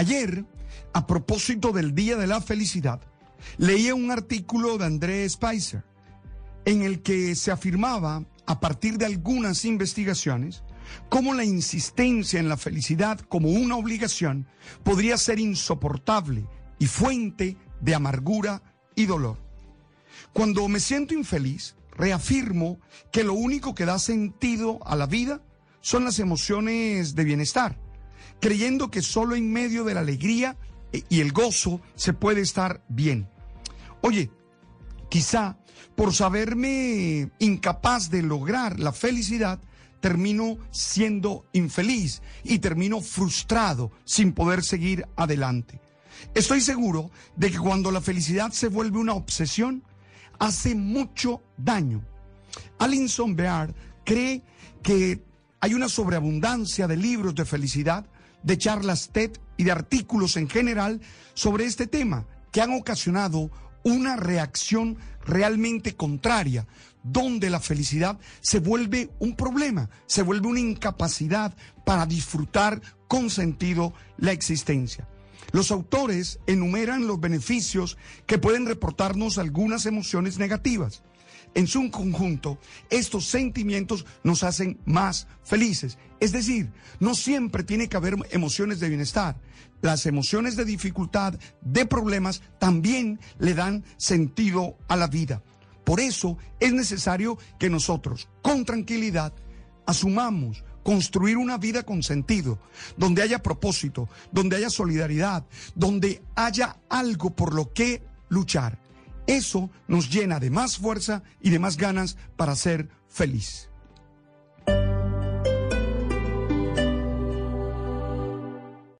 Ayer, a propósito del Día de la Felicidad, leía un artículo de André Spicer en el que se afirmaba, a partir de algunas investigaciones, cómo la insistencia en la felicidad como una obligación podría ser insoportable y fuente de amargura y dolor. Cuando me siento infeliz, reafirmo que lo único que da sentido a la vida son las emociones de bienestar, creyendo que solo en medio de la alegría y el gozo se puede estar bien. Oye, quizá por saberme incapaz de lograr la felicidad, termino siendo infeliz y termino frustrado sin poder seguir adelante. Estoy seguro de que cuando la felicidad se vuelve una obsesión, hace mucho daño. Alinson Beard cree que hay una sobreabundancia de libros de felicidad, de charlas TED y de artículos en general sobre este tema que han ocasionado una reacción realmente contraria, donde la felicidad se vuelve un problema, se vuelve una incapacidad para disfrutar con sentido la existencia. Los autores enumeran los beneficios que pueden reportarnos algunas emociones negativas. En su conjunto, estos sentimientos nos hacen más felices. Es decir, no siempre tiene que haber emociones de bienestar. Las emociones de dificultad, de problemas, también le dan sentido a la vida. Por eso es necesario que nosotros, con tranquilidad, asumamos construir una vida con sentido, donde haya propósito, donde haya solidaridad, donde haya algo por lo que luchar. Eso nos llena de más fuerza y de más ganas para ser feliz.